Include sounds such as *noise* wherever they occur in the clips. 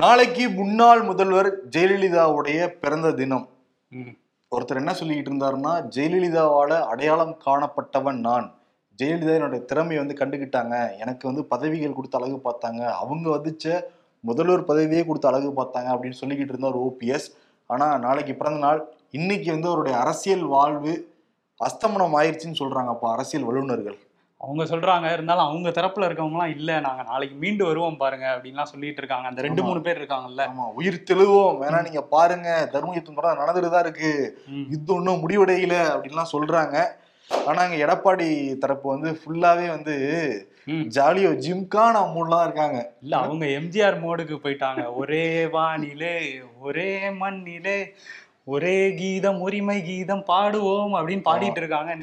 நாளைக்கு முன்னாள் முதல்வர் ஜெயலலிதாவுடைய பிறந்த தினம். ஒருத்தர் என்ன சொல்லிக்கிட்டு இருந்தாருன்னா ஜெயலலிதாவால அடையாளம் காணப்பட்டவன் நான். ஜெயலலிதா என்னுடைய திறமையை வந்து கண்டுக்கிட்டாங்க எனக்கு வந்து பதவிகள் கொடுத்து அழகு பார்த்தாங்க. அவங்க வந்துச்ச முதல்வர் பதவியே கொடுத்து அழகு பார்த்தாங்க அப்படின்னு சொல்லிக்கிட்டு இருந்தார் ஓபிஎஸ் ஆனா நாளைக்கு பிறந்த நாள் இன்னைக்கு வந்து அவருடைய அரசியல் வாழ்வு அஸ்தமனம் ஆயிடுச்சுன்னு சொல்றாங்க அப்ப அரசியல் வல்லுநர்கள். அவங்க சொல்றாங்க இருந்தாலும் அவங்க தரப்புல இருக்கவங்கலாம் இல்ல நாங்க நாளைக்கு மீண்டு வருவோம் பாருங்க அப்படின்லாம் சொல்லிட்டு இருக்காங்க. அந்த ரெண்டு. மூணு பேர் இருக்காங்கல்ல. ஆமா உயிர் தெளிவோம். வேணா நீங்க பாருங்க தர்ம யுத்தம் கூட நடந்துட்டு தான் இருக்கு. ம். யுத்தம் இன்னும் முடிவடையல அப்படின்லாம் சொல்றாங்க. ஆனா இங்க எடப்பாடி தரப்பு வந்து ஃபுல்லாவே வந்து. ஜாலியோ ஜிம்கான மூட்ல தான் இருக்காங்க. இல்ல அவங்க எம்ஜிஆர் மோடுக்கு போயிட்டாங்க. ஒரே வானிலே ஒரே மண்ணிலே ஒரே கீதம் உரிமை கீதம் பாடுவோம் அப்படின்னு பாடிட்டு இருக்காங்க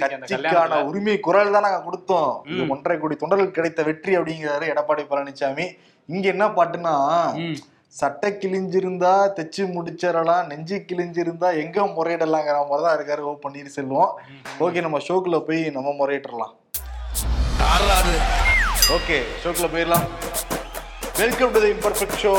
உரிமை குரல் தான் நாங்க கொடுத்தோம். இது. ஒன்றரை கோடி தொண்டர்களுக்கு கிடைத்த வெற்றி அப்படிங்கிறாரு எடப்பாடி பழனிசாமி இங்க என்ன பாட்டுன்னா ம். சட்டை கிழிஞ்சிருந்தா தைச்சு முடிச்சிடலாம் நெஞ்சு கிழிஞ்சிருந்தா எங்க முறையிடலாங்கிற மாதிரி தான் இருக்காரு ஓ பன்னீர்செல்வம். ஓகே நம்ம ஷோக்குள்ள போய் நம்ம முறையிட்டுறலாம். ஓகே ஷோக்குள்ள போயிடலாம். Welcome to the imperfect show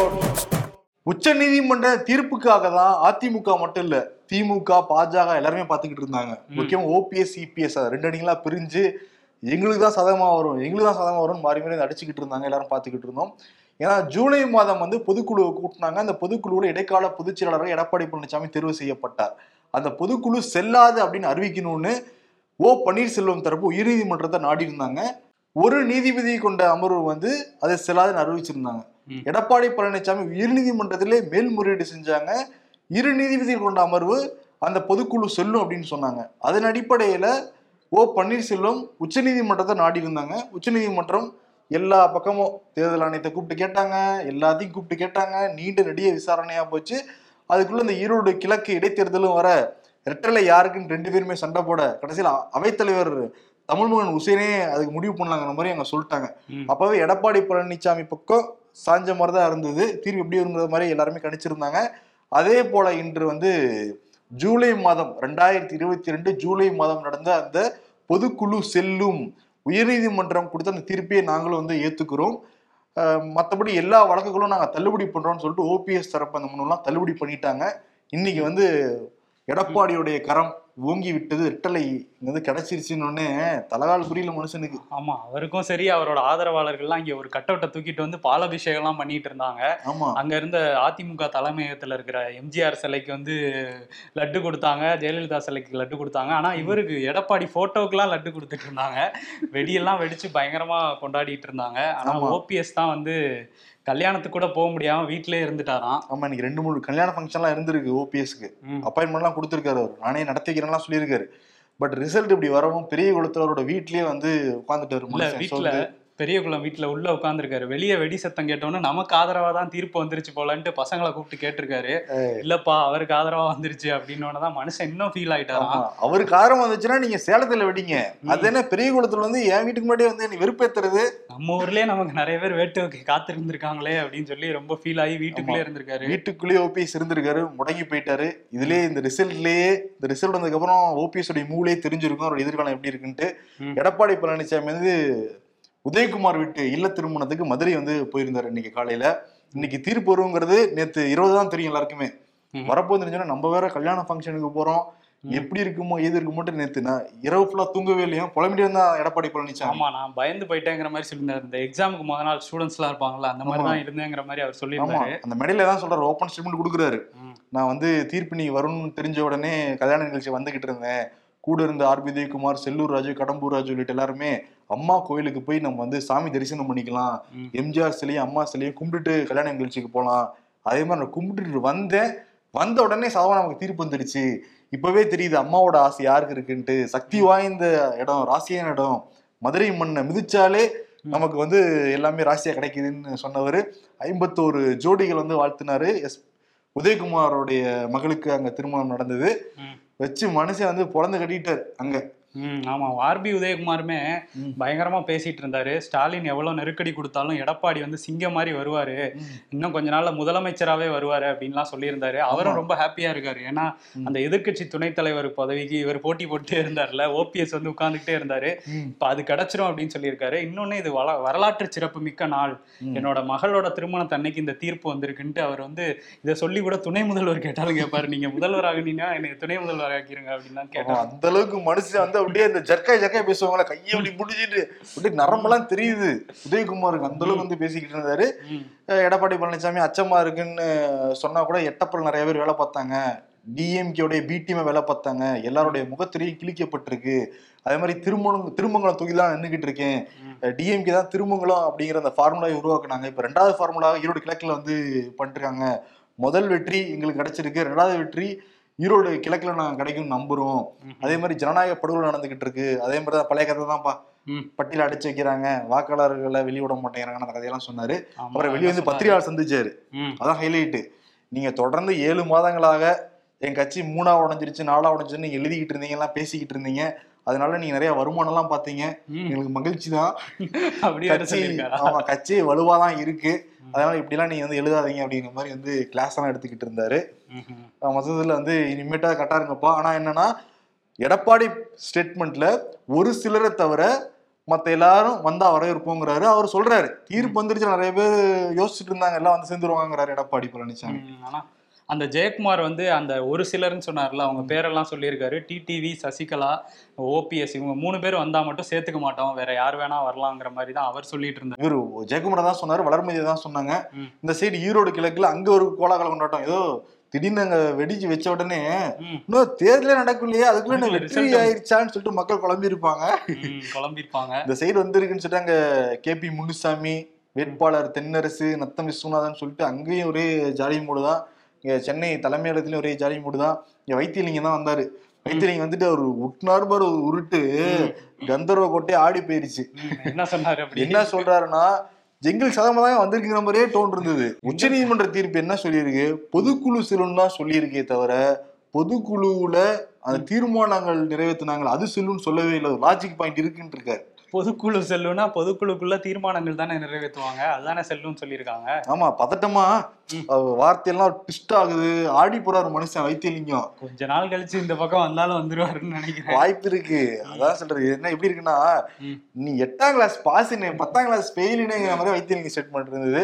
உச்ச நீதிமன்ற தீர்ப்புக்காக தான் அதிமுக மட்டும் இல்ல திமுக பாஜக எல்லாருமே பார்த்துக்கிட்டு இருந்தாங்க. முக்கியம் ஓபிஎஸ் இபிஎஸ் ரெண்டு அணிகளா பிரிஞ்சு எங்களுக்கு தான் சதமா வரும் எங்களுக்கு தான் சதமா வரும் மாறி மாறி அடிச்சுக்கிட்டு இருந்தாங்க எல்லாரும் பார்த்துக்கிட்டு இருந்தோம். ஏன்னா ஜூலை மாதம் வந்து பொதுக்குழுவை கூட்டினாங்க. அந்த பொதுக்குழுவில் இடைக்கால பொதுச் செயலாளர் எடப்பாடி பழனிசாமி தேர்வு செய்யப்பட்டார். அந்த பொதுக்குழு செல்லாது அப்படின்னு அறிவிக்கணும்னு ஓ பன்னீர்செல்வம் தரப்பு உயர்நீதிமன்றத்தை நாடி இருந்தாங்க ஒரு நீதிபதி கொண்ட அமர்வு வந்து அதை செல்லாதுன்னு அறிவிச்சிருந்தாங்க. எடப்பாடி பழனிசாமி உயர்நீதிமன்றத்திலே மேல்முறையீடு செஞ்சாங்க. இரு நீதிபதிகள் கொண்ட அமர்வு அந்த பொதுக்குழு செல்லும் அப்படின்னு சொன்னாங்க. அதன் அடிப்படையில ஓ பன்னீர்செல்வம் உச்சநீதிமன்றத்தை நாடி இருந்தாங்க. உச்சநீதிமன்றம் எல்லா பக்கமும் தேர்தல் ஆணையத்தை கூப்பிட்டு கேட்டாங்க. எல்லாத்தையும் கூப்பிட்டு கேட்டாங்க. நீண்ட நெடிய விசாரணையா போச்சு. அதுக்குள்ள இந்த ஈரோடு கிழக்கு இடைத்தேர்தலும் வர ரெட்டலை யாருக்குன்னு ரெண்டு பேருமே சண்டை போட கடைசியில் அவைத்தலைவர் தமிழ்மகன் உசேனே அதுக்கு முடிவு பண்ணலாங்கிற மாதிரி அங்க சொல்லிட்டாங்க. அப்பவே எடப்பாடி பழனிசாமி பக்கம் சாஞ்ச மாதிரி தான் இருந்தது. தீர்வு எப்படி இருந்தது மாதிரி எல்லாருமே கணிச்சிருந்தாங்க. அதே போல இன்று வந்து ஜூலை மாதம் ரெண்டாயிரத்தி இருபத்தி ரெண்டு ஜூலை மாதம் நடந்த அந்த பொதுக்குழு செல்லும் உயர்நீதிமன்றம் கொடுத்த அந்த தீர்ப்பையே நாங்களும் வந்து ஏத்துக்கிறோம். மற்றபடி எல்லா வழக்குகளும் நாங்கள் தள்ளுபடி பண்றோம்னு சொல்லிட்டு ஓபிஎஸ் தரப்பு அந்த மனுலாம் தள்ளுபடி பண்ணிட்டாங்க. இன்னைக்கு வந்து எடப்பாடியுடைய கரம் ஓங்கி விட்டது. ரெட்டலை வந்து கிடைச்சிருச்சுன்னு தலகால் புரியல மனுஷனுக்கு. ஆமா அவருக்கும் சரி அவரோட ஆதரவாளர்கள்லாம் இங்க ஒரு கட்டவுட்டை தூக்கிட்டு வந்து பாலாபிஷேகம் எல்லாம் பண்ணிட்டு இருந்தாங்க. ஆமா. அங்க இருந்த அதிமுக தலைமையகத்துல இருக்கிற எம்ஜிஆர் சிலைக்கு வந்து லட்டு கொடுத்தாங்க ஜெயலலிதா சிலைக்கு லட்டு கொடுத்தாங்க. ஆனா இவருக்கு எடப்பாடி போட்டோக்கெல்லாம் லட்டு கொடுத்துட்டு இருந்தாங்க. வெடியெல்லாம் வெடிச்சு பயங்கரமா கொண்டாடிட்டு இருந்தாங்க. ஆனா. ஓபிஎஸ் தான் வந்து கல்யாணத்துக்கு கூட போக முடியாம வீட்டிலே இருந்துட்டாராம். ஆமா இன்னைக்கு ரெண்டு மூணு கல்யாண ஃபங்க்ஷன்லாம் இருந்திருக்கு ஓபிஎஸ்க்கு. அப்பாயின்மெண்ட்லாம் கொடுத்துருக்காரு அவர். நானே நடத்திக்கிறேன்லாம் சொல்லியிருக்காரு. பட் ரிசல்ட் இப்படி வரவும் பெரிய குளத்துல அவரோட வீட்லயே வந்து மனுஷன் வீட்டுல சோர்ந்து. பெரியகுளம் வீட்டுல உள்ள உட்காந்துருக்காரு வெளியே வெடி சத்தம் கேட்டோன்னு நமக்கு ஆதரவா தான் தீர்ப்பு வந்துருச்சு போலன்ட்டு பசங்களை கூப்பிட்டு கேட்டிருக்காரு. இல்லப்பா அவருக்கு ஆதரவா வந்துருச்சு அப்படின்னு தான் மனுஷன் இன்னும் ஃபீல் ஆமா. ஆயிட்டாராம் அவருக்கு ஆரம் வந்துச்சுன்னா நீங்க சேலத்துல வெடிங்க. அது என்ன பெரிய குளத்துல வந்து என் வீட்டுக்கு முன்னாடியே வந்து நீ வெறுப்பேத்துறது? நம்ம ஊர்லயே நமக்கு நிறைய பேர் வேட்டு காத்து இருந்திருக்காங்களே அப்படின்னு சொல்லி ரொம்ப ஃபீல் ஆகி வீட்டுக்குள்ளே இருந்திருக்காரு. வீட்டுக்குள்ளேயே ஓபிஎஸ் இருந்திருக்காரு முடங்கி போயிட்டாரு. இதுலயே இந்த ரிசல்ட்லயே இந்த ரிசல்ட் வந்ததுக்கு அப்புறம் ஓபிஎஸ் உடைய மூலே தெரிஞ்சிருக்கும். அவரோட எதிர்காலம் எப்படி இருக்குன்ட்டு. எடப்பாடி பழனிசாமி வந்து உதயகுமார் வீட்டு இல்ல திருமணத்துக்கு மதுரை வந்து போயிருந்தாரு இன்னைக்கு காலையில இன்னைக்கு தீர்ப்பு வருங்கிறது நேத்து இருபது தான் தெரியும் எல்லாருக்குமே. வரப்போ தெரிஞ்சோன்னா நம்ம வேற கல்யாண ஃபங்க்ஷனுக்கு போறோம். எப்படி இருக்குமோ ஏது இருக்குமோட்டு நேத்து நான் இரவு ஃபுல்லா தூங்கவே இல்லையா புலம்பிட்டு இருந்தா எடப்பாடி பழனிசாமி ஆமா நான் பயந்து போயிட்டேங்கிற மாதிரி சொல்லியிருந்தாரு இந்த எக்ஸாமுக்கு முத நாள் ஸ்டூடெண்ட்ஸ் எல்லாம் இருப்பாங்கல்ல அந்த மாதிரி. தான் இருந்தேங்கிற மாதிரி அவர் சொல்லியிருந்தாரு அந்த மெடையில தான் சொல்றாரு ஓப்பன் ஸ்டேட்மெண்ட் கொடுக்குறாரு. நான் வந்து தீர்ப்பு நீ வரும்னு தெரிஞ்ச உடனே கல்யாண நிகழ்ச்சி வந்துகிட்டு இருந்தேன் கூட இருந்த ஆர் விஜயகுமார் செல்லூர் ராஜு கடம்பூர் ராஜு உள்ளிட்ட எல்லாருமே அம்மா கோயிலுக்கு போய் நம்ம வந்து சாமி தரிசனம் பண்ணிக்கலாம். எம்ஜிஆர் சிலையும் அம்மா சிலையும் கும்பிட்டுட்டு கல்யாண நிகழ்ச்சிக்கு போகலாம் அதே மாதிரி நான் கும்பிட்டுட்டு வந்தேன் வந்த உடனே சாவா நமக்கு தீர்ப்பு வந்துடுச்சு. இப்பவே தெரியுது அம்மாவோட ஆசை யாருக்கு இருக்குன்ட்டு. சக்தி வாய்ந்த இடம் ராசியான இடம். மதுரை மண்ணை மிதிச்சாலே நமக்கு வந்து எல்லாமே ராசியா கிடைக்குதுன்னு சொன்னவர். ஐம்பத்தோரு ஜோடிகள் வந்து வாழ்த்தினாரு. எஸ் உதயகுமாரோடைய மகளுக்கு அங்க திருமணம் நடந்தது. வச்சு மனுஷன் வந்து பொழந்து கட்டிட்டார் அங்க. ம் ஆமா. ஆர்பி உதயகுமாருமே ம். பயங்கரமா பேசிட்டு இருந்தாரு. ஸ்டாலின் எவ்வளவு நெருக்கடி கொடுத்தாலும் எடப்பாடி வந்து சிங்கம் மாதிரி வருவாரு. இன்னும் கொஞ்ச நாள்ல முதலமைச்சராவே வருவாரு அப்படின்லாம் சொல்லியிருந்தாரு. அவரும் ரொம்ப ஹாப்பியா இருக்காரு. ஏன்னா அந்த எதிர்க்கட்சி துணைத் தலைவர் பதவிக்கு இவர் போட்டி போட்டுட்டே இருந்தார்ல. ஓபிஎஸ் வந்து உட்கார்ந்துகிட்டே இருந்தாரு. இப்ப அது கிடைச்சிரும் அப்படின்னு சொல்லியிருக்காரு. இன்னொன்னு இது வள வரலாற்று சிறப்பு மிக்க நாள். என்னோட மகளோட திருமணத்து அன்னைக்கு இந்த தீர்ப்பு வந்திருக்குன்ட்டு அவர் வந்து இதை சொல்லி கூட துணை முதல்வர் கேட்டாலும் கேட்பாரு. நீங்க முதல்வர் ஆகுனீங்கன்னா என்னை துணை முதல்வர் ஆக்கிருங்க அப்படின்னு தான் கேட்டாங்க அந்த அளவுக்கு மனுஷன் வந்து அப்படியே இந்த ஜர்க்காய் ஜர்க்காய் பேசுவாங்களே கையை அப்படி முடிச்சிட்டு அப்படியே நரம்பெல்லாம் தெரியுது. உதயகுமாருக்கு அந்த அளவுக்கு வந்து பேசிக்கிட்டு இருந்தாரு. எடப்பாடி பழனிசாமி அச்சமா இருக்குன்னு சொன்னா கூட எட்டப்பல் நிறைய பேர் வேலை பார்த்தாங்க. டிஎம்கேடைய பி டீமை வேலை பார்த்தாங்க. எல்லாருடைய முகத்திரையும் கிழிக்கப்பட்டிருக்கு. அதே மாதிரி திருமணம் திருமங்கலம் தொகுதியில் நின்றுகிட்டு இருக்கேன். டிஎம்கே தான் திருமங்கலம் அப்படிங்கிற அந்த ஃபார்முலாவை உருவாக்குனாங்க. இப்போ ரெண்டாவது ஃபார்முலா ஈரோடு கிழக்கில் வந்து பண்ணிருக்காங்க. முதல் வெற்றி எங்களுக்கு கிடைச்சிருக்கு. ரெண்டாவது வெற்றி ஈரோடு கிழக்குல நாங்கள் கிடைக்கும் நம்புறோம். அதே மாதிரி ஜனநாயக படுகொலை நடந்துகிட்டு இருக்கு. அதே மாதிரி தான் பழைய கதை தான்ப்பா. பட்டியல அடிச்சு வைக்கிறாங்க. வாக்காளர்களை வெளியிட மாட்டேங்கிறாங்க அந்த கதையெல்லாம் சொன்னாரு. அப்புறம் வெளியே வந்து. பத்திரிகையாளர் சந்திச்சாரு. அதான் ஹைலைட்டு நீங்க தொடர்ந்து ஏழு மாதங்களாக என் கட்சி மூணா உடஞ்சிருச்சு நாலா உடஞ்சிருச்சு நீங்க எழுதிக்கிட்டு இருந்தீங்க எல்லாம் பேசிக்கிட்டு இருந்தீங்க. அதனால நீங்க நிறைய வருமானம் எல்லாம் பாத்தீங்க ம். எங்களுக்கு மகிழ்ச்சி தான். *laughs* கட்சி? ஆமா கட்சி வலுவா தான் இருக்கு. அதனால இப்படிலாம் நீங்க வந்து எழுதாதீங்க அப்படிங்கிற மாதிரி வந்து கிளாஸ் எல்லாம் எடுத்துக்கிட்டு இருந்தாரு. மொத்தத்துல வந்து இனிமேட்டா கரெக்டா இருங்கப்பா. ஆனா என்னன்னா எடப்பாடி ஸ்டேட்மெண்ட்ல ஒரு சிலரை தவிர மத்த எல்லாரும் வந்தா வரவேற்போங்கிறாரு. அவர் சொல்றாரு தீர்ப்பு வந்துருச்சு நிறைய பேர் யோசிச்சுட்டு இருந்தாங்க. எல்லாம் வந்து சேர்ந்துருவாங்கிறாரு எடப்பாடி பழனிசாமி ஆனா அந்த ஜெயக்குமார் வந்து அந்த ஒரு சிலர்னு சொன்னார்ல அவங்க பேரெல்லாம் சொல்லியிருக்காரு. டிடிவி சசிகலா ஓபிஎஸ் இவங்க மூணு பேர் வந்தா மட்டும் சேர்த்துக்க மாட்டோம். வேற யார் வேணா வரலாங்கிற மாதிரி தான் அவர் சொல்லிட்டு இருந்தார். இவரு ஜெயக்குமார் தான் சொன்னாரு வளர்மதியை தான் சொன்னாங்க. இந்த சைடு ஈரோடு கிழக்குல அங்க ஒரு கோலாகலம் கொண்டாட்டம். ஏதோ திடீர்னு அங்க வெடிச்சு வச்ச உடனே. இன்னும் தேர்தலே நடக்கலையே அதுக்குள்ள வெற்றி ஆயிருச்சான்னு சொல்லிட்டு மக்கள் குழம்பி இருப்பாங்க ம், குழம்பிருப்பாங்க *laughs* இந்த சைடு வந்திருக்குன்னு சொல்லிட்டு அங்க கேபி முனுசாமி வேட்பாளர் தென்னரசு நத்தம் விஸ்வநாதன் சொல்லிட்டு அங்கேயும் ஒரே ஜாலி மூடு தான். இங்க சென்னை தலைமையகத்திலயும் ஒரே ஜாலி மூடு தான். இங்க வைத்தியலிங்கம் தான் வந்தாரு. வைத்தியலிங்கம் வந்துட்டு அவர் உட்னார் ஒரு உருட்டு. கந்தர்வ கோட்டை ஆடி போயிருச்சு. என்ன சொன்னாரு என்ன சொல்றாருன்னா ஜெங்கில் தான் வந்திருக்கிற மாதிரியே டோன் இருந்தது உச்ச நீதிமன்ற தீர்ப்பு என்ன சொல்லியிருக்கு? பொதுக்குழு செல்லுன்னு தான் சொல்லியிருக்கே தவிர பொதுக்குழுவுல அந்த தீர்மானங்கள் நிறைவேற்றினாங்க அது செல்லுன்னு சொல்லவே இல்லை. லாஜிக் பாயிண்ட் இருக்குன்னு இருக்காரு. பொதுக்குழு செல்லுனா பொதுக்குழுக்குள்ள தீர்மானங்கள் தானே நிறைவேற்றுவாங்க. அதுதானே செல்லுன்னு சொல்லியிருக்காங்க. ஆமா பதட்டமா வார்த்தையெல்லாம் ட்விஸ்ட் ஆகுது. ஆடி போறாரு மனுஷன் வைத்தியலிங்கம். கொஞ்ச நாள் கழிச்சு இந்த பக்கம் வந்தாலும் வந்துருவாருன்னு நினைக்கிறேன். வாய்ப்பு இருக்கு. அதான் சொல்றது. என்ன எப்படி இருக்குன்னா. நீ எட்டாம் கிளாஸ் பாஸ்னு பத்தாம் கிளாஸ் ஃபெயிலுங்கிற மாதிரி வைத்தியலிங்கம் ஸ்டேட்மெண்ட் இருந்தது.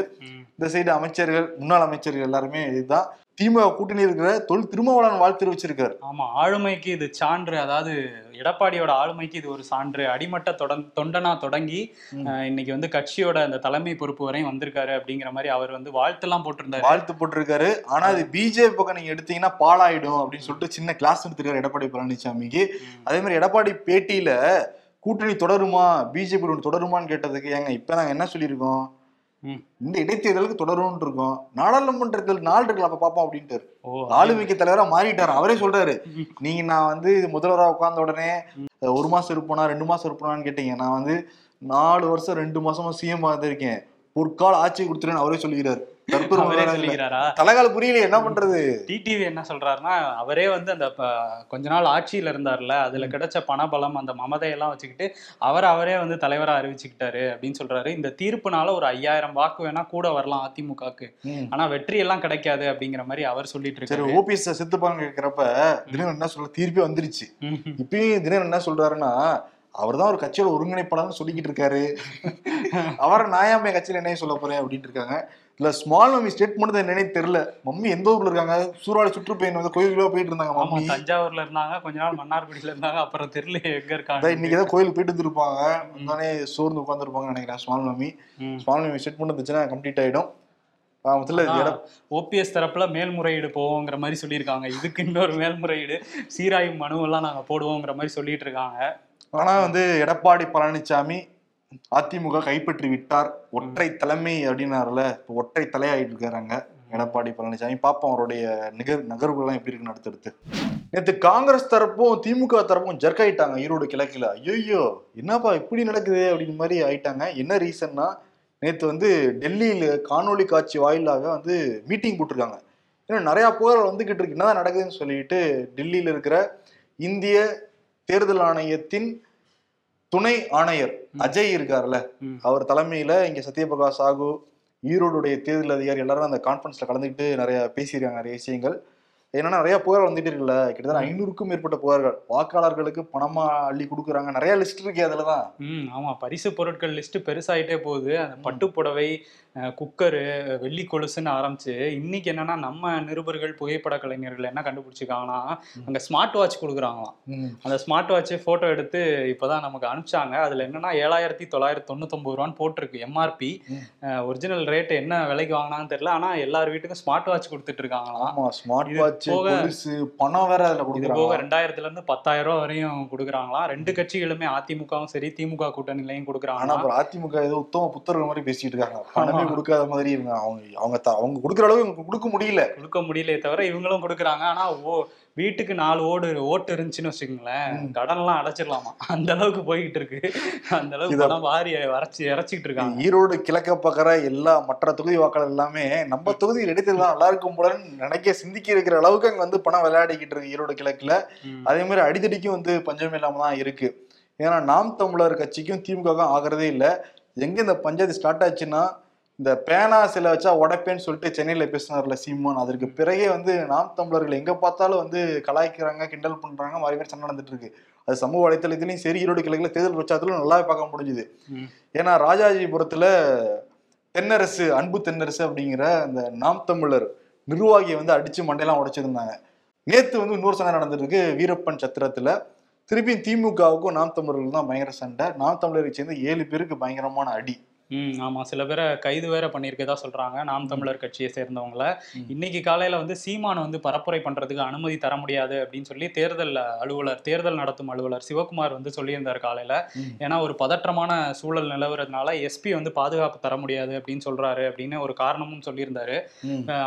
இந்த சைடு அமைச்சர்கள் முன்னாள் அமைச்சர்கள் எல்லாருமே இதுதான். திமுக கூட்டணி இருக்கிற தொல் திருமாவளவன் வாழ்த்து தெரிவிச்சிருக்காரு. ஆமா ஆளுமைக்கு இது சான்று அதாவது எடப்பாடியோட ஆளுமைக்கு இது ஒரு சான்று. அடிமட்ட தொடன் தொண்டனா தொடங்கி இன்னைக்கு வந்து கட்சியோட அந்த தலைமை பொறுப்பு வரையும் வந்திருக்காரு அப்படிங்கிற மாதிரி அவர் வந்து வாழ்த்தெல்லாம் போட்டிருந்தாரு. வாழ்த்து போட்டிருக்காரு. ஆனா அது பிஜேபி பக்கம் நீங்க எடுத்தீங்கன்னா பாலாயிடும் அப்படின்னு சொல்லிட்டு சின்ன கிளாஸ் எடுத்திருக்காரு எடப்பாடி பழனிசாமிக்கு அதே மாதிரி எடப்பாடி பேட்டியில கூட்டணி தொடருமா? பிஜேபி தொடருமான்னு கேட்டதுக்கு ஏங்க இப்ப நாங்க என்ன சொல்லியிருக்கோம். இந்த இடைத்தேர்தலுக்கு தொடரும்னு இருக்கோம். நாடாளுமன்றத்தில் நாள் இருக்குல்ல அப்ப பாப்போம் அப்படின்ட்டு ஆளுமைக்கு தலைவரா மாறிட்டாரு. அவரே சொல்றாரு. நீங்க நான் வந்து முதல்வரா உட்கார்ந்த உடனே ஒரு மாசம் இருப்போனா ரெண்டு மாசம் இருப்போனான்னு கேட்டீங்க நான் வந்து நாலு வருஷம் ரெண்டு மாசமா சிஎம் இருக்கேன். பொற்கால ஆட்சி கொடுத்துருன்னு அவரே. சொல்லிக்கிறாரா தலைகால புரியல என்ன பண்றது? டிடிவி என்ன சொல்றாருன்னா அவரே வந்து அந்த கொஞ்ச நாள் ஆட்சியில இருந்தார்ல அதுல கிடைச்ச பணபலம் அந்த மமதையெல்லாம் வச்சுக்கிட்டு அவர் அவரே வந்து தலைவரா அறிவிச்சுக்கிட்டாரு அப்படின்னு சொல்றாரு. இந்த தீர்ப்புனால ஒரு ஐயாயிரம் வாக்கு வேணா கூட வரலாம் அதிமுகக்கு. ஆனா வெற்றி எல்லாம் கிடைக்காது அப்படிங்கிற மாதிரி அவர் சொல்லிட்டு இருக்காரு. ஓபிஎஸ் செத்துப்பாங்க கேக்குறப்ப தினகரன் என்ன சொல்ற? தீர்ப்பே வந்துருச்சு. இப்பயும் தினகரன் என்ன சொல்றாருன்னா அவர் தான் ஒரு கட்சியோட ஒருங்கிணைப்பாளர்னு சொல்லிக்கிட்டு இருக்காரு. அவரை நான் ஏன் என் கட்சியில என்ன சொல்ல போறேன் அப்படின்ட்டு இருக்காங்க. இல்ல ஸ்மால் மம்மி ஸ்டேட்மெண்ட் தான் என்னன்னே தெரியல. மம்மி எந்த ஊர்ல இருக்காங்க? சூறாவளி சுற்றுப்பயணம் வந்து கோயிலுக்குள்ள போயிட்டு இருந்தாங்க மம்மி. தஞ்சாவூர்ல இருந்தாங்க. கொஞ்ச நாள் மன்னார்குடியில இருந்தாங்க. அப்புறம் தெரியல எங்க இருக்காங்க இன்னைக்கு ஏதோ கோயிலுக்கு போயிட்டு இருந்திருப்பாங்க வந்தோடனே சோர்ந்து உட்காந்துருப்பாங்கன்னு நினைக்கிறேன் small mummy. Small mummy statement இருந்துச்சுன்னா கம்ப்ளீட் ஆயிடும். ஓபிஎஸ் தரப்புல மேல்முறையீடு போவோங்கிற மாதிரி சொல்லியிருக்காங்க. இதுக்கு இன்னொரு மேல்முறையீடு சீராய்வு மனுவெல்லாம் நாங்க போடுவோங்கிற மாதிரி சொல்லிட்டு இருக்காங்க. ஆனா வந்து எடப்பாடி பழனிசாமி அதிமுக கைப்பற்றி விட்டார். ஒற்றை தலைமை அப்படின்னாருல இப்போ ஒற்றை தலையாயிட்டு இருக்காங்க எடப்பாடி பழனிசாமி பார்ப்போம் அவருடைய நிகர் நகர்வுகள்லாம் எப்படி இருக்குன்னு அடுத்தடுத்து. நேற்று காங்கிரஸ் தரப்பும் திமுக தரப்பும் ஜர்க் ஆயிட்டாங்க ஈரோடு கிழக்கில். ஐயோ என்னப்பா இப்படி நடக்குது அப்படின்னு மாதிரி ஆயிட்டாங்க. என்ன ரீசன்னா நேற்று வந்து டெல்லியில் காணொளி காட்சி வாயிலாக வந்து மீட்டிங் போட்டிருக்காங்க. ஏன்னா நிறையா புகார்கள் வந்துகிட்டு இருக்கு. என்னதான் நடக்குதுன்னு சொல்லிட்டு டெல்லியில் இருக்கிற இந்திய தேர்தல் ஆணையத்தின் துணை ஆணையர் அஜய் இருக்கார்ல. அவர் தலைமையில இங்க சத்யபிரகாஷ் சாகு ஈரோடுடைய தேர்தல் அதிகாரி எல்லாரும் அந்த கான்ஃபரன்ஸ்ல கலந்துக்கிட்டு நிறைய பேசியிருக்காங்க நிறைய விஷயங்கள். என்னன்னா நிறைய புகார் வந்துட்டு இருக்குல்ல கிட்டத்தட்ட ஐநூறுக்கும் மேற்பட்ட புகார்கள். வாக்காளர்களுக்கு பணமா அள்ளி கொடுக்குறாங்க. நிறைய லிஸ்ட் இருக்கு அதுலதான். ம் ஆமா பரிசு பொருட்கள் லிஸ்ட் பெருசாயிட்டே போகுது. அந்த பட்டு புடவை குக்கரு வெள்ளி கொலுசுன்னு ஆரம்பிச்சு இன்னைக்கு என்னன்னா நம்ம நிருபர்கள் புகைப்பட கலைஞர்கள் என்ன கண்டுபிடிச்சிருக்காங்கன்னா அங்க ஸ்மார்ட் வாட்ச் கொடுக்குறாங்களாம். அந்த ஸ்மார்ட் வாட்ச் போட்டோ எடுத்து இப்போதான் நமக்கு அனுப்பிச்சாங்க. அதுல என்னன்னா ஏழாயிரத்தி தொள்ளாயிரத்தி தொண்ணூத்தொம்பது ரூபான்னு போட்டிருக்கு எம்ஆர்பி. ஒரிஜினல் ரேட் என்ன விலைக்கு வாங்கினான்னு தெரியல. ஆனா எல்லார் வீட்டுக்கும் ஸ்மார்ட் வாட்ச் கொடுத்துட்டு இருக்காங்களாம். ஸ்மார்ட் வாட்ச் போக- பணம் வேற அதுல இது போக ரெண்டாயிரத்துல இருந்து பத்தாயிரம் ரூபாய் வரையும் கொடுக்குறாங்களாம். ரெண்டு கட்சிகளுமே அதிமுகவும் சரி திமுக கூட்டணிலையும் கொடுக்குறாங்க அதிமுக ஏதோ உத்தம புத்தர்கள் மாதிரி பேசிட்டு இருக்காங்க. பணமே கொடுக்காத மாதிரி இவங்க அவங்க அவங்க அவங்க கொடுக்குற அளவுக்கு இவங்க கொடுக்க முடியல. கொடுக்க முடியலையே தவிர இவங்களும் கொடுக்குறாங்க. ஆனா ஓ வீட்டுக்கு நாலு ஓடு ஓட்டு இருந்துச்சுன்னு வச்சுக்கோங்களேன் ம். கடன்லாம் அடைச்சிடலாமா? அந்த அளவுக்கு போய்கிட்டு இருக்கு. அந்த அளவுக்கு பணம் வாரி வரைச்சி இறைச்சிக்கிட்டு இருக்காங்க. ஈரோடு கிழக்க பார்க்குற எல்லா மற்ற தொகுதி வாக்காளர் எல்லாமே நம்ம தொகுதி இடைத்தேர்தல் நல்லா இருக்கும் போலன்னு நினைக்க சிந்திக்க இருக்கிற அளவுக்கு அங்க வந்து பணம் விளையாடிக்கிட்டு இருக்கு ஈரோடு கிழக்குல. அதே மாதிரி அடித்தடிக்கும் வந்து பஞ்சம் இல்லாம தான் இருக்கு. ஏன்னா நாம் தமிழர் கட்சிக்கும் திமுகவுக்கும் ஆகிறதே இல்லை. எங்க இந்த பஞ்சாயத்து ஸ்டார்ட் ஆச்சுன்னா இந்த பேனா சில வச்சா உடைப்பேன்னு சொல்லிட்டு சென்னையில பேசினார்ல சீமான். அதற்கு பிறகே வந்து நாம் தமிழர்கள் எங்க பார்த்தாலும் வந்து கலாய்க்கிறாங்க கிண்டல் பண்றாங்க மாறி மாறி சண்டை நடந்துட்டு இருக்கு. அது சமூக வலைத்தளத்திலையும் சரி ஈரோடு கிழக்குல தேர்தல் பிரச்சாரத்திலும் நல்லாவே பார்க்க முடிஞ்சுது. ஏன்னா ராஜாஜிபுரத்துல தென்னரசு அன்பு தென்னரசு அப்படிங்கிற அந்த நாம் தமிழர் நிர்வாகியை வந்து அடிச்சு மண்டையெல்லாம் உடைச்சிருந்தாங்க. நேத்து வந்து இன்னொரு சண்டை நடந்திருக்கு வீரப்பன் சத்திரத்துல. திருப்பியும் திமுகவுக்கும் நாம் தமிழர்கள் தான் பயங்கர சண்டை. நாம் தமிழரை சேர்ந்து ஏழு பேருக்கு பயங்கரமான அடி. ம் ஆமா. சில பேரை கைது வேற பண்ணியிருக்கதா சொல்றாங்க. நாம் தமிழர் கட்சியை சேர்ந்தவங்கள. இன்னைக்கு காலையில வந்து சீமான் வந்து பரப்புரை பண்றதுக்கு அனுமதி தர முடியாது அப்படின்னு சொல்லி தேர்தல் அலுவலர் தேர்தல் நடத்தும் அலுவலர் சிவகுமார் வந்து சொல்லியிருந்தார் காலையில. ஏன்னா ஒரு பதற்றமான சூழல் நிலவுறதுனால எஸ்பி வந்து பாதுகாப்பு தர முடியாது அப்படின்னு சொல்றாரு அப்படின்னு ஒரு காரணமும் சொல்லியிருந்தாரு.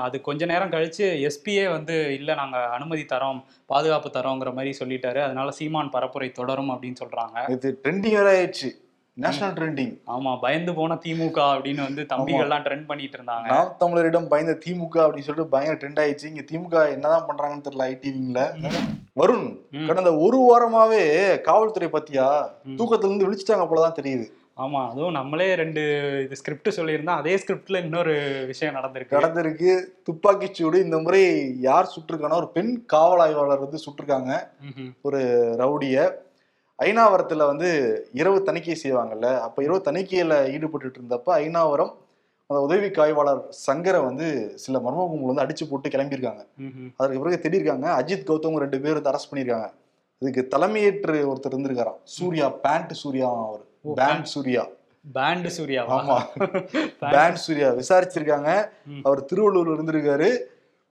அது கொஞ்ச நேரம் கழிச்சு எஸ்பியே வந்து இல்ல நாங்க அனுமதி தரோம் பாதுகாப்பு தரோங்கிற மாதிரி சொல்லிட்டாரு. அதனால சீமான் பரப்புரை தொடரும் அப்படின்னு சொல்றாங்க. இது ட்ரெண்டிங் ஆயிடுச்சு. நேஷனல் ட்ரெண்டிங் ஆமா பயந்து போன திமுக அப்படின்னு வந்து தம்பிகள்லாம் ட்ரெண்ட் பண்ணிட்டு இருந்தாங்க. நாம் தமிழரிடம் பயந்த திமுக அப்படின்னு சொல்லிட்டு பயங்கர ட்ரெண்ட் ஆயிடுச்சு. இங்க திமுக என்னதான் பண்றாங்கன்னு தெரியல ஐடிவிங்கள வருண். கடந்த ஒரு வாரமாவே காவல்துறை பத்தியா. தூக்கத்துல இருந்து விழிச்சிட்டாங்க போலதான் தெரியுது. ஆமா அதுவும் நம்மளே ரெண்டு இது ஸ்கிரிப்ட் சொல்லியிருந்தா அதே ஸ்கிரிப்ட்ல இன்னொரு விஷயம் நடந்திருக்கு. நடந்திருக்கு. துப்பாக்கிச் சூடு இந்த முறை யார் சுட்டிருக்கானா ஒரு பெண் காவல் ஆய்வாளர் வந்து சுட்டிருக்காங்க. ம்ஹும். ரவுடிய. ஐநாவரத்துல வந்து இரவு தணிக்கை செய்வாங்கல்ல அப்ப இரவு தணிக்கையில ஈடுபட்டு இருந்தப்ப ஐநாவரம் அந்த உதவி காய்வாளர் சங்கரை வந்து சில மர்ம கும்பல் வந்து அடிச்சு போட்டு கிளம்பியிருக்காங்க. அதற்கு பிறகு திடீர்க்காங்க அஜித் கௌதம் ரெண்டு பேர் வந்து அரெஸ்ட் பண்ணியிருக்காங்க. இதுக்கு தலைமையேற்று ஒருத்தர் இருந்திருக்காராம். சூர்யா பேண்ட் சூர்யா அவர். பேண்ட். சூர்யா. பேண்ட் சூர்யாவா ஆமா. *laughs* பேண்ட் சூர்யா விசாரிச்சிருக்காங்க. அவர் திருவள்ளூர்ல இருந்திருக்காரு.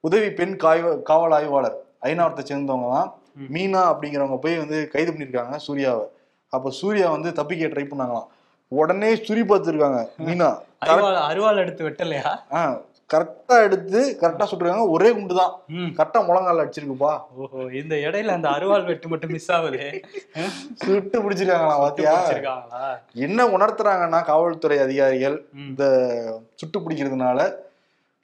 உதவி பெண் காய்வ காவல் ஆய்வாளர் ஐநாவரத்தை சேர்ந்தவங்க தான். மீனா அப்படிங்கிறவங்க போய் வந்து கைது பண்ணிருக்காங்க சூர்யாவை. அப்ப சூர்யா வந்து தப்பிக்க ட்ரை பண்ணாங்களாம். உடனே சுரி பார்த்துருக்காங்க மீனா. *laughs* அருவாள் அருவாள் எடுத்து வெட்டலையா? ஆஹ் கரெக்டா எடுத்து கரெக்டா சுட்டுருக்காங்க. ஒரே குண்டு தான். கரெக்டா முழங்கால அடிச்சிருக்குப்பா. ஓஹோ இந்த இடையில அந்த அருவாள் வெட்டு மட்டும் மிஸ் ஆகுது. *laughs* சுட்டு பிடிச்சிருக்காங்களா பாத்தியா? என்ன உணர்த்துறாங்கன்னா காவல்துறை அதிகாரிகள். இந்த சுட்டு பிடிக்கிறதுனால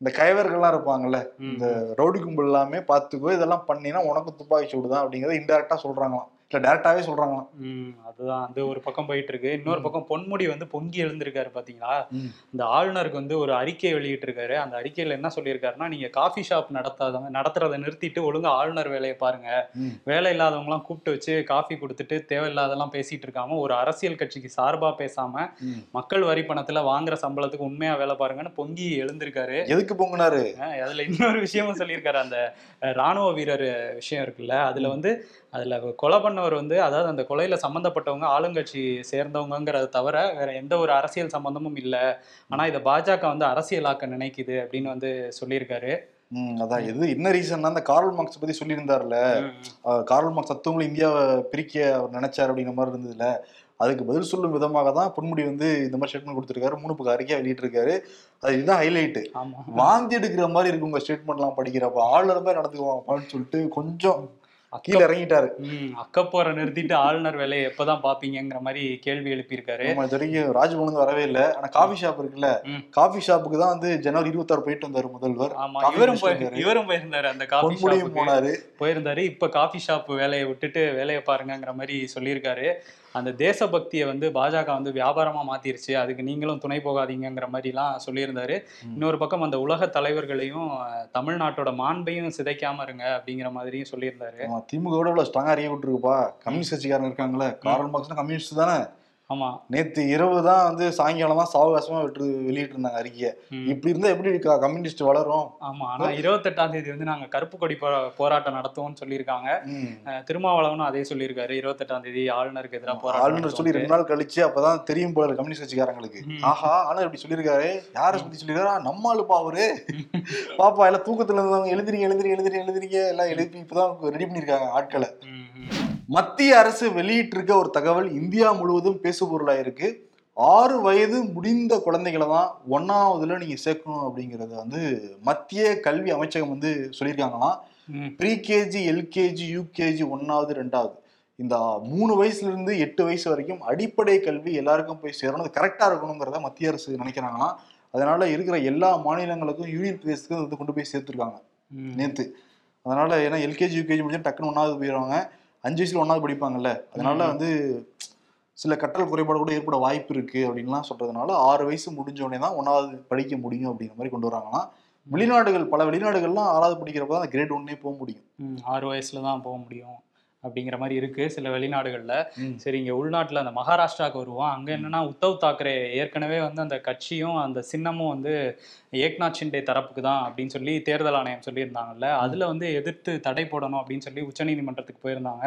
இந்த கைவர்கள்லாம் இருப்பாங்கல்ல. இந்த ரவுடி கும்பல் எல்லாமே பார்த்துக்கோ இதெல்லாம் பண்ணினா உனக்கு துப்பாக்கி சூடு தான் அப்படிங்கறத இன்டெரக்டா சொல்றாங்களாம் இல்ல டேரக்டாவே சொல்றாங்களாம். ம் அதுதான். அது ஒரு பக்கம் போயிட்டு இருக்கு இன்னொரு பக்கம் பொன்முடி வந்து பொங்கி எழுந்திருக்காரு பாத்தீங்களா? ம். இந்த ஆளுநருக்கு வந்து ஒரு அறிக்கை வெளியிட்டிருக்காரு. அந்த அறிக்கையில என்ன சொல்லியிருக்காருன்னா நீங்க காஃபி ஷாப் நடத்தாத நடத்துறதை நிறுத்திட்டு ஒழுங்கா ஆளுநர் வேலையை பாருங்க. வேலை இல்லாதவங்கலாம் கூப்பிட்டு வச்சு காஃபி கொடுத்துட்டு தேவையில்லாதெல்லாம் பேசிட்டு இருக்காம ஒரு அரசியல் கட்சிக்கு சார்பா பேசாம. மக்கள் வரி பணத்துல வாங்குற சம்பளத்துக்கு உண்மையா வேலை பாருங்கன்னு பொங்கி எழுந்திருக்காரு. எதுக்கு பொங்குனாரு? அதுல இன்னொரு விஷயமும் சொல்லியிருக்காரு. அந்த ராணுவ வீரர் விஷயம் இருக்குல்ல அதுல வந்து அதுல கொலை பண்ணவர் வந்து அதாவது அந்த கொலையில சம்பந்தப்பட்டவங்க ஆளுங்கட்சி சேர்ந்தவங்கங்கிறத தவிர வேற எந்த ஒரு அரசியல் சம்பந்தமும் இல்ல. ஆனா இதை பாஜக வந்து அரசியலாக்க நினைக்குது அப்படின்னு வந்து சொல்லியிருக்காரு. ம், அதான். எது என்ன ரீசன்னா அந்த கார்ல் மார்க்ஸ் பத்தி சொல்லியிருந்தாருல கார்ல் மார்க்ஸ் தத்துவங்களை இந்தியாவை பிரிக்க அவர் நினைச்சார் அப்படிங்கிற மாதிரி இருந்ததுல அதுக்கு பதில் சொல்லும் விதமாக தான் பொன்முடி வந்து இந்த மாதிரி ஸ்டேட்மெண்ட் கொடுத்திருக்காரு. மூணு பக்கம் அறிக்கையா வெளியிட்டிருக்காரு. அது இதுதான் ஹைலைட் ஆமா. வாந்தி எடுக்கிற மாதிரி இருக்கு உங்க ஸ்டேட்மெண்ட்லாம் படிக்கிறப்ப. ஆளுநர் மாதிரி நடந்துக்குவாங்க அப்படின்னு சொல்லிட்டு கொஞ்சம் கீழே இறங்கிட்டாரு. அக்கப்போரை நிறுத்திட்டு ஆளுநர் வேலையை எப்பதான் பாப்பீங்கங்கிற மாதிரி கேள்வி எழுப்பியிருக்காரு. இது வரைக்கும் ராஜ்பவன் வரவே இல்லை. ஆனா காஃபி ஷாப் இருக்குல்ல. காஃபி ஷாப்புக்கு தான் வந்து ஜனவரி இருபத்தாறு போயிட்டு வந்தாரு முதல்வர். ஆமா இவரும் இவரும் போயிருந்தாரு அந்த காஃபி ஷாப்புக்கு போனாரு. போயிருந்தாரு. இப்ப காஃபி ஷாப் வேலையை விட்டுட்டு வேலையை பாருங்கங்கிற மாதிரி சொல்லியிருக்காரு. அந்த தேசபக்தியை வந்து பாஜக வந்து வியாபாரமா மாத்திருச்சு. அதுக்கு நீங்களும் துணை போகாதீங்கங்கிற மாதிரிலாம் சொல்லியிருந்தாரு. இன்னொரு பக்கம் அந்த உலக தலைவர்களையும் தமிழ்நாட்டோட மாண்பையும் சிதைக்காம இருங்க அப்படிங்கிற மாதிரியும் சொல்லியிருந்தாரு. திமுக விட இவ்வளவு ஸ்ட்ராங்கா அறிய விட்டுருக்குப்பா. கம்யூனிஸ்ட் கட்சிக்காரங்க இருக்காங்களே காரல் மார்க்ஸ்னா கம்யூனிஸ்ட் தானே? ஆமா. நேத்து இரவு தான் வந்து சாயங்காலம் தான் சாவகாசமா விட்டு வெளியிட்டு இருந்தாங்க அறிக்கையை. இப்படி இருந்தா எப்படி இருக்கா? கம்யூனிஸ்ட் வளரும். ஆமா. ஆனா இருபத்தெட்டாம் தேதி வந்து நாங்க கருப்பு கொடி போராட்டம் நடத்துவோம்னு சொல்லியிருக்காங்க. திருமாவளவனும் அதே சொல்லியிருக்காரு. இருபத்தெட்டாம் தேதி ஆளுநருக்கு எதிராக போராட்டம் ஆளுநர் சொல்லி ரெண்டு நாள் கழிச்சு அப்பதான் தெரியும் போல கம்யூனிஸ்ட் கட்சிக்காரங்களுக்கு. ஆஹா ஆனா இப்படி சொல்லியிருக்காரு. யார பத்தி சொல்லியிருக்காரு? நம்ம ஆளுப்பா அவரு. *laughs* பாப்பா எல்லாம் தூக்கத்துல இருந்தவங்க எழுந்திரிங்க எழுந்திரி எழுந்திரி எழுந்திரிங்க. எல்லாம் எழுப்பி இப்பதான் ரெடி பண்ணிருக்காங்க ஆட்களை. மத்திய அரசு வெளியிட்டிருக்க ஒரு தகவல் இந்தியா முழுவதும் பேசுபொருளா இருக்கு. ஆறு வயது முடிந்த குழந்தைகளை தான் ஒன்னாவதுல நீங்க சேர்க்கணும் அப்படிங்கறத வந்து மத்திய கல்வி அமைச்சகம் வந்து சொல்லியிருக்காங்களாம். ப்ரீகேஜி எல்கேஜி யூகேஜி ஒன்னாவது ரெண்டாவது. இந்த மூணு வயசுல இருந்து எட்டு வயசு வரைக்கும் அடிப்படை கல்வி எல்லாருக்கும் போய் சேரணும். அது கரெக்டா இருக்கணுங்கிறத மத்திய அரசு நினைக்கிறாங்களாம். அதனால இருக்கிற எல்லா மாநிலங்களுக்கும் யூனியன் பிரதேசத்துக்கும் வந்து கொண்டு போய் சேர்த்துருக்காங்க. நேத்து. அதனால ஏன்னா எல்கேஜி யூகேஜி முடிஞ்சா டக்குன்னு ஒன்னாவது போயிடுவாங்க. அஞ்சு வயசுல ஒன்னாவது படிப்பாங்கல்ல. அதனால. வந்து சில கற்றல் குறைபாடு கூட ஏற்பட வாய்ப்பு இருக்கு அப்படின்லாம் சொல்றதுனால ஆறு வயசு முடிஞ்ச உடனே தான் ஒன்னாவது படிக்க முடியும் அப்படிங்கிற மாதிரி கொண்டு வராங்களாம். வெளிநாடுகள் பல வெளிநாடுகள்லாம் ஆறாவது படிக்கிறப்ப தான் கிரேட் ஒன்னே போக முடியும். ஆறு வயசுல தான் போக முடியும். அப்படிங்கிற மாதிரி இருக்கு சில வெளிநாடுகள்ல. சரி இங்க உள்நாட்டுல அந்த மகாராஷ்டிராவுக்கு வருவோம். அங்க என்னன்னா உத்தவ் தாக்கரே ஏற்கனவே வந்து அந்த கட்சியும் அந்த சின்னமும் வந்து ஏக்நாத் ஷிண்டே தரப்புக்கு தான் அப்படின்னு சொல்லி தேர்தல் ஆணையம் சொல்லியிருந்தாங்கல்ல. அதுல வந்து எதிர்த்து தடை போடணும் அப்படின்னு சொல்லி உச்சநீதிமன்றத்துக்கு போயிருந்தாங்க.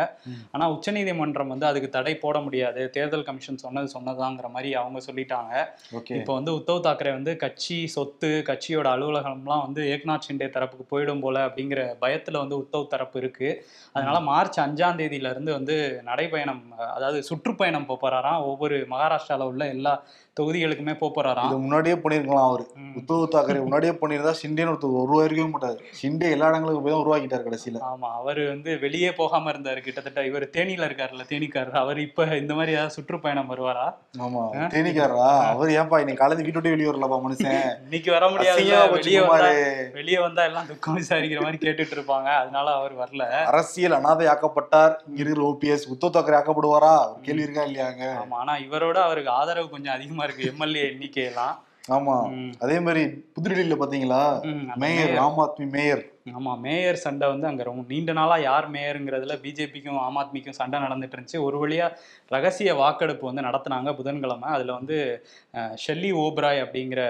ஆனா உச்சநீதிமன்றம் வந்து அதுக்கு தடை போட முடியாது. தேர்தல் கமிஷன் சொன்னது சொன்னதாங்கிற மாதிரி அவங்க சொல்லிட்டாங்க. ஓகே. இப்போ வந்து உத்தவ் தாக்கரே வந்து கட்சி சொத்து கட்சியோட அலுவலகம்லாம் வந்து ஏக்நாத் ஷிண்டே தரப்புக்கு போயிடும் போல அப்படிங்கிற பயத்துல வந்து உத்தவ் தரப்பு இருக்கு. அதனால மார்ச் அஞ்சாம் தேதியிலேருந்து வந்து நடைபயணம் அதாவது சுற்றுப்பயணம் போகிறாராம் ஒவ்வொரு மகாராஷ்டிராவில் உள்ள எல்லா தொகுதிகளுக்குமே போறாராம் இது முன்னாடியே பண்ணிருக்கலாம் அவரு. உத்தவ் தாக்கரே முன்னாடியே பண்ணியிருந்தா ஷிண்டேன்னு ஒருத்தர் உருவாயிருக்கவே மாட்டாரு. ஷிண்டே எல்லா இடங்களுக்கும் போய் தான் உருவாக்கிட்டாரு கடைசியில. ஆமா அவர் வந்து வெளியே போகாம இருந்தாரு. கிட்டத்தட்ட இவர் தேனியில இருக்காருல்ல தேனிக்காரர். அவர் இப்ப இந்த மாதிரி ஏதாவது சுற்றுப்பயணம் வருவாரா? ஆமா தேனிக்காரா அவர் ஏன்பா இன்னைக்கு காலேஜ் வீட்டு விட்டு வெளியே வரலப்பா மனுஷன்? இன்னைக்கு வர முடியாது. வெளியே. வெளியே வந்தா எல்லாம் துக்கம் விசாரிக்கிற மாதிரி கேட்டுட்டு இருப்பாங்க. அதனால அவர் வரல. அரசியல் அனாதை ஆக்கப்பட்டார் இங்க இருக்கிற ஓபிஎஸ் உத்தவ் தாக்கரே ஆக்கப்படுவாரா? கேள்வி இருக்கா இல்லையாங்க ஆமா ஆனா இவரோட அவருக்கு ஆதரவு கொஞ்சம் அதிகமா இருக்கு. எம்எல்ஏ எண்ணிக்கை எல்லாம் ஆமா. அதே மாதிரி புதுடில்லியில பாத்தீங்களா? Mayor Aam Aadmi mayor. ஆமா மேயர் சண்டை வந்து அங்க ரொம்ப நீண்ட நாளா யார் மேயருங்கிறதுல பிஜேபிக்கும் ஆம் ஆத்மிக்கும் சண்டை நடந்துட்டு இருந்துச்சு. ஒரு வழியா ரகசிய வாக்கெடுப்பு வந்து நடத்துனாங்க புதன்கிழமை. அதுல வந்து ஷெல்லி ஓப்ராய் அப்படிங்கிற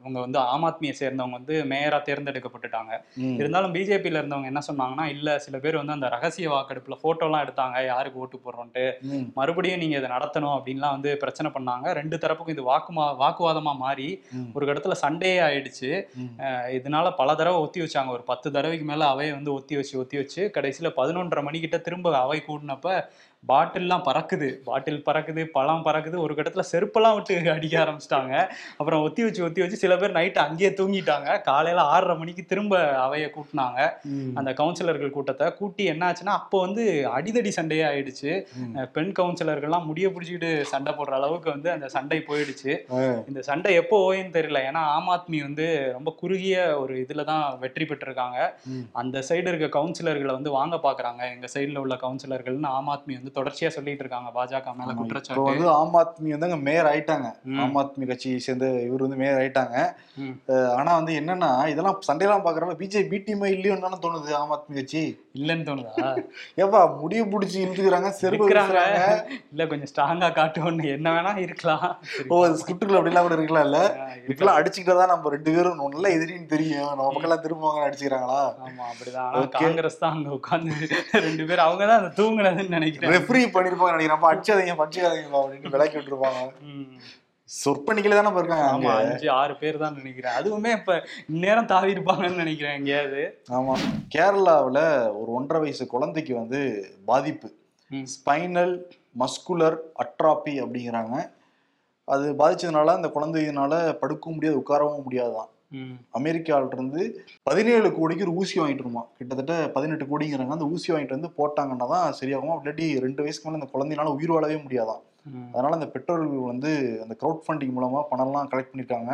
இவங்க வந்து ஆம் ஆத்மியை சேர்ந்தவங்க வந்து மேயரா தேர்ந்தெடுக்கப்பட்டுட்டாங்க. இருந்தாலும் பிஜேபியில இருந்தவங்க என்ன சொன்னாங்கன்னா இல்ல சில பேர் வந்து அந்த ரகசிய வாக்கெடுப்புல போட்டோலாம் எடுத்தாங்க. யாருக்கு ஓட்டு போடுறோன்ட்டு. மறுபடியும் நீங்க இதை நடத்தணும் அப்படின்லாம் வந்து பிரச்சனை பண்ணாங்க. ரெண்டு தரப்புக்கும் இது வாக்குமா வாக்குவாதமா மாறி. ஒரு இடத்துல சண்டையே ஆயிடுச்சு. இதனால பல தடவை ஒத்தி வச்சாங்க. ஒரு பத்து தடவைக்கு மேல அவையை வந்து ஒத்தி வச்சு ஒத்தி வச்சு கடைசியில் பதினொன்றரை மணிக்கிட்ட திரும்ப அவை கூடினப்ப பாட்டில்லாம் பறக்குது. பாட்டில் பறக்குது பழம் பறக்குது. ஒரு கட்டத்துல செருப்பெல்லாம் விட்டு அடிக்க ஆரம்பிச்சிட்டாங்க. அப்புறம் ஒத்தி வச்சு ஒத்தி வச்சு சில பேர் நைட்டு அங்கேயே தூங்கிட்டாங்க. காலையில ஆறரை மணிக்கு திரும்ப அவையை கூட்டினாங்க. அந்த கவுன்சிலர்கள் கூட்டத்தை கூட்டி என்ன ஆச்சுன்னா அப்போ வந்து அடிதடி சண்டையே ஆயிடுச்சு. பெண் கவுன்சிலர்கள்லாம் முடிய பிடிச்சிக்கிட்டு சண்டை போடுற அளவுக்கு வந்து அந்த சண்டை போயிடுச்சு. இந்த சண்டை எப்போ ஓயும் தெரியல. ஏன்னா ஆம் ஆத்மி வந்து ரொம்ப குறுகிய ஒரு இதுல தான் வெற்றி பெற்றிருக்காங்க. அந்த சைடு இருக்க கவுன்சிலர்களை வந்து வாங்க பாக்குறாங்க. எங்க சைடுல உள்ள கவுன்சிலர்கள்னு ஆம் ஆத்மி வந்து தொடர்ச்சியா சொல்லிட்டு இருக்காங்க. பாஜக மேல குற்றச்சாட்டு. வந்து ஆம் ஆத்மி வந்து மேயர் ஆயிட்டாங்க. ஆம் ஆத்மி கட்சி சேர்ந்த இவர் வந்து மேயர் ஆயிட்டாங்க. ஆனா வந்து என்னன்னா இதெல்லாம் சண்டையெல்லாம் பாக்குறப்ப பிஜேபி டீமா இல்லையோன்னு தானே தோணுது ஆம் ஆத்மி கட்சி? இல்லைன்னு தோணுதா? ஏப்பா முடிய புடிச்சு இழுத்துக்கிறாங்க செருப்பு இருக்கிறாங்க வீசுறாங்க. இல்ல கொஞ்சம் ஸ்ட்ராங்கா காட்டுவோன்னு என்ன வேணா இருக்கலாம். ஓ ஸ்கிரிப்டுக்குள்ள அப்படிலாம் கூட இருக்கலாம் இல்ல. இப்பெல்லாம் அடிச்சுக்கிட்டா தான் நம்ம ரெண்டு பேரும் நல்ல எதிரின்னு தெரியும். நம்ம பக்கம் திரும்புவாங்க அடிச்சுக்கிறாங்களா? ஆமா அப்படிதான். காங்கிரஸ் தான் அங்க உட்கார்ந்து ரெண்டு பேரும் அவங்க தான் அந்த தூங்குனதுன்னு நினைக்கிறேன். ரெஃப்ரி பண்ணிருப்பாங்க நினைக்கிறேன். அப்ப அடிச்சாதீங்க படிச்சுக்காதீங்க அப்படின்னு விளக்கி விட்டுருப்பாங்க. சொற்பணிக்கல தானே இருக்காங்க ஆமா அஞ்சு ஆறு பேர் தான் நினைக்கிறேன். அதுவுமே இப்ப இந்நேரம் தாவி இருப்பாங்கன்னு நினைக்கிறேன் எங்கேயாவது. ஆமா. கேரளாவுல ஒரு ஒன்றரை வயசு குழந்தைக்கு வந்து பாதிப்பு. ஸ்பைனல் மஸ்குலர் அட்ராபி அப்படிங்கிறாங்க. அது பாதிச்சதுனால அந்த குழந்தையினால படுக்கவும் முடியாது உட்காரவும் முடியாதான் ம். அமெரிக்காவில இருந்து பதினேழு கோடிக்கு ஒரு ஊசி வாங்கிட்டு வருமா? கிட்டத்தட்ட பதினெட்டு கோடிங்கிறாங்க. அந்த ஊசி வாங்கிட்டு வந்து போட்டாங்கன்னா தான் சரியாகும்? இல்லாட்டி ரெண்டு வயசுக்கு மேலே அந்த குழந்தைனால உயிர் வாழவே முடியாதாம் ம். அதனால அந்த பெற்றோர்கள் வந்து அந்த க்ரௌட் ஃபண்டிங் மூலமா பணம்லாம் கலெக்ட் பண்ணியிருக்காங்க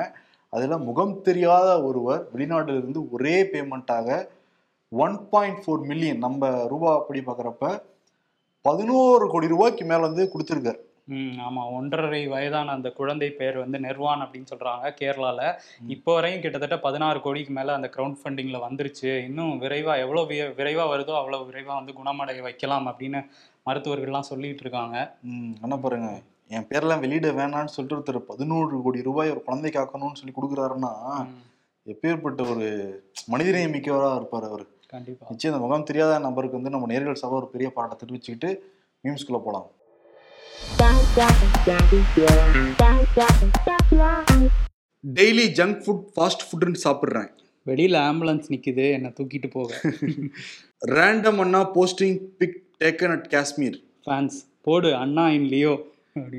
அதுல முகம் தெரியாத ஒருவர் வெளிநாட்டுல இருந்து ஒரே பேமெண்ட்டாக ஒன் பாயிண்ட் ஃபோர் மில்லியன் நம்ம ரூபா அப்படி பார்க்குறப்ப பதினோரு கோடி ரூபாய்க்கு மேல வந்து கொடுத்துருக்காரு. ம் ஆமா. ஒன்றரை வயதான அந்த குழந்தை பேர் வந்து நிர்வான் அப்படின்னு சொல்றாங்க கேரளால. இப்போ வரையும் கிட்டத்தட்ட பதினாறு கோடிக்கு மேல அந்த கிரவுண்ட் ஃபண்டிங்ல வந்துருச்சு. இன்னும் விரைவா எவ்வளவு வி- விரைவா வருதோ அவ்வளவு விரைவா வந்து குணமடைய வைக்கலாம் அப்படின்னு மருத்துவர்கள்லாம் சொல்லிட்டு இருக்காங்க. ம் என்ன பாருங்க என் பேர்லாம் வெளியிட வேணாம்னு சொல்லிட்டு ஒருத்தர் பதினோரு கோடி ரூபாய் ஒரு குழந்தை காக்கணும்னு சொல்லி கொடுக்குறாருன்னா எப்பேற்பட்ட ஒரு மனிதநேயம் மிக்கவரா இருப்பார் அவர். கண்டிப்பா. நிச்சயம் இந்த முகம் தெரியாத நபருக்கு வந்து நம்ம நேர்கள் சபை ஒரு பெரிய பாராட்டை தெரிவிச்சுக்கிட்டு மீம்ஸ்குள்ள போலாம். டெய்லி ஜங்க் ஃபுட் ஃபாஸ்ட் ஃபுட்னு சாப்பிட்றேன். வெளியில ஆம்புலன்ஸ் நிக்குது என்னை தூக்கிட்டு போக random Anna posting pic taken at Kashmir fans போடு அண்ணா இன் லியோ.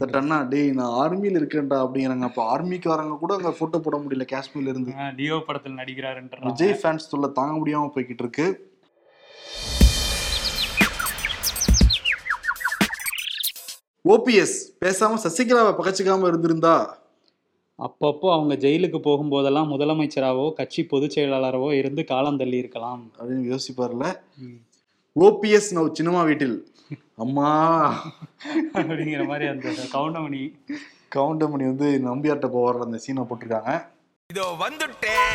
தட் அண்ணா டேய் நான் ஆர்மியில் இருக்கேன்டா அப்படிங்கிறாங்க. அப்போ ஆர்மிக்காரங்க கூட அங்கே ஃபோட்டோ போட முடியல காஷ்மீர்ல இருந்து. லியோ படத்தில் நடிக்கிறாருன்றாங்க விஜய் ஃபேன்ஸ் தொல்லை தாங்க முடியாம போய்கிட்டு இருக்கு. ஓபிஎஸ் பேசாம சசிகலாவை பகச்சிக்காம இருந்திருந்தா? அப்பப்போ அவங்க ஜெயிலுக்கு போகும்போதெல்லாம் முதலமைச்சராவோ கட்சி பொதுச் செயலாளரவோ இருந்து காலம் தள்ளி இருக்கலாம். அப்படின்னு யோசிப்பார்ல? ஓபிஎஸ் நவ் சின்னமா வீட்டில். அம்மா. அப்படிங்கிற மாதிரி அந்த கவுண்டமணி. கவுண்டமணி வந்து நம்பியாட்ட போவார் அந்த சீனை போட்டிருக்காங்க. இதோ வந்துட்டேன்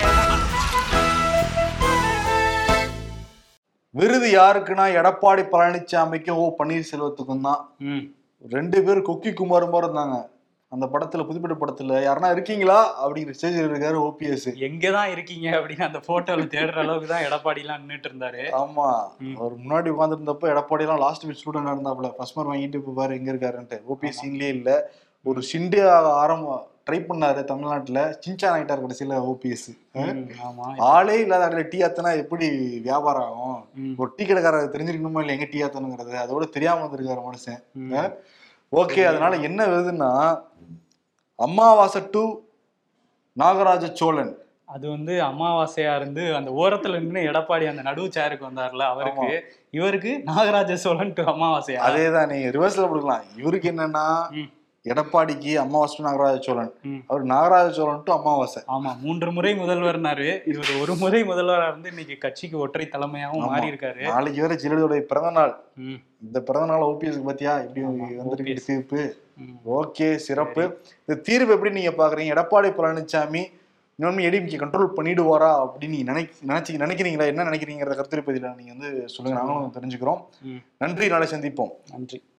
விருது யாருக்குன்னா எடப்பாடி பழனிசாமிக்கும் ஓ பன்னீர்செல்வத்துக்கும் தான். ம். ரெண்டு பேரும் கொக்கி குமார் மாதிரி இருந்தாங்க. அந்த படத்துல புதுப்பிட்ட படத்துல யாருன்னா இருக்கீங்களா? அப்படிங்கிற ஸ்டேஜில் இருக்காரு ஓபிஎஸ் எங்கதான் இருக்கீங்க அப்படின்னு அந்த போட்டோல தேடுற அளவுக்கு தான் எடப்பாடி எல்லாம் நின்றுட்டு இருந்தாரு. ஆமா. அவர் முன்னாடி உட்காந்துருந்தப்ப எடப்பாடி எல்லாம் லாஸ்ட் மினிட் ஸ்டூடெண்ட் இருந்தாப்புல. ஃபர்ஸ்ட் மார்க் வாங்கிட்டு இப்போ பாரு எங்க இருக்காருன்ட்டு. ஓபிஎஸ் சீன்லயே இல்ல. ஒரு ஷிண்டே ஆரம்பம் ட்ரை பண்ணாரு தமிழ்நாட்டுல. சின்சான் ஆயிட்டார் கடைசியில ஓபிஎஸ் ஆளே இல்லாத இடத்துல டீ ஆத்தனா எப்படி வியாபாரம் ஆகும்? ஒரு டீ கடைக்காரர் தெரிஞ்சிருக்கணுமா இல்லை எங்க டீ ஆத்தனுங்கிறது அதோட தெரியாம வந்திருக்காரு மனுஷன். ஓகே அதனால என்ன வருதுன்னா அமாவாசை டு நாகராஜ சோழன். அது வந்து அமாவாசையா இருந்து அந்த ஓரத்துல நின்று எடப்பாடி அந்த நடுவு சேருக்கு வந்தார்ல அவருக்கு. இவருக்கு நாகராஜ சோழன் டு அமாவாசையா அதேதான் நீங்க ரிவர்ஸ்ல கொடுக்கலாம். இவருக்கு என்னன்னா. எடப்பாடிக்கு அமாவாசை நாகராஜ சோழன். அவர் நாகராஜ சோழன் டு அமாவாசை. ஆமா மூன்று முறை முதல்வர்னாரு. இவர் ஒரு முறை முதல்வரா இருந்து இன்னைக்கு கட்சிக்கு ஒற்றை தலைமையாவும் ஆமா. மாறி இருக்காரு நாளைக்கு வேற ஜெயலலிதாவுடைய பிறந்த நாள். இந்த பிறந்த நாள் ஓபிஎஸ்க்கு பாத்தியா? இப்படி வந்திருக்கு. தீர்ப்பு. ஓகே சிறப்பு. இந்த தீர்ப்பு எப்படி நீங்க பாக்குறீங்க? எடப்பாடி பழனிசாமி இன்னொன்னு எடிஎம்கே கண்ட்ரோல் பண்ணிடுவாரா அப்படின்னு நீங்க நினை நினைச்சு நினைக்கிறீங்களா? என்ன நினைக்கிறீங்கிறத கருத்து பதில நீங்க வந்து சொல்லுங்க. நாங்களும் தெரிஞ்சுக்கிறோம். நன்றி. நாளை சந்திப்போம். நன்றி.